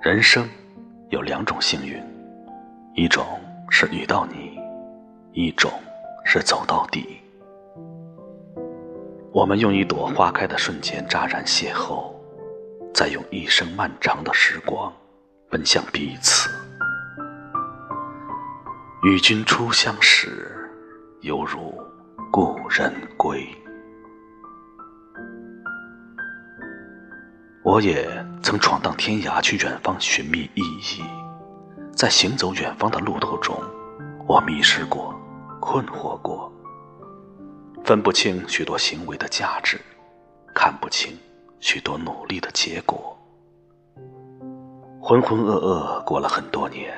人生有两种幸运，一种是遇到你，一种是走到底。我们用一朵花开的瞬间乍然邂逅，再用一生漫长的时光奔向彼此。与君初相识，犹如故人归。我也曾闯荡天涯，去远方寻觅意义。在行走远方的路途中，我迷失过，困惑过，分不清许多行为的价值，看不清许多努力的结果。浑浑噩噩过了很多年，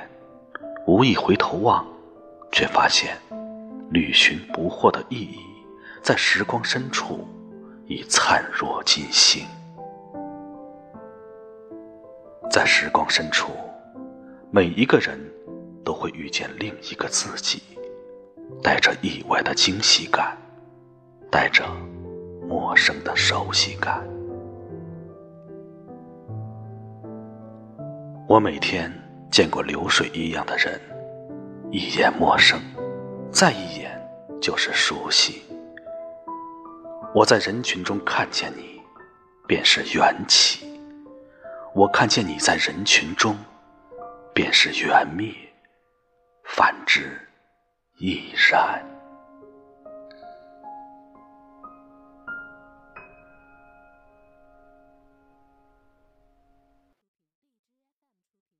无意回头望，却发现旅寻不获的意义，在时光深处已灿若金星。在时光深处，每一个人都会遇见另一个自己，带着意外的惊喜感，带着陌生的熟悉感。我每天见过流水一样的人，一眼陌生，再一眼就是熟悉。我在人群中看见你，便是缘起。我看见你在人群中，便是缘灭；反之亦然。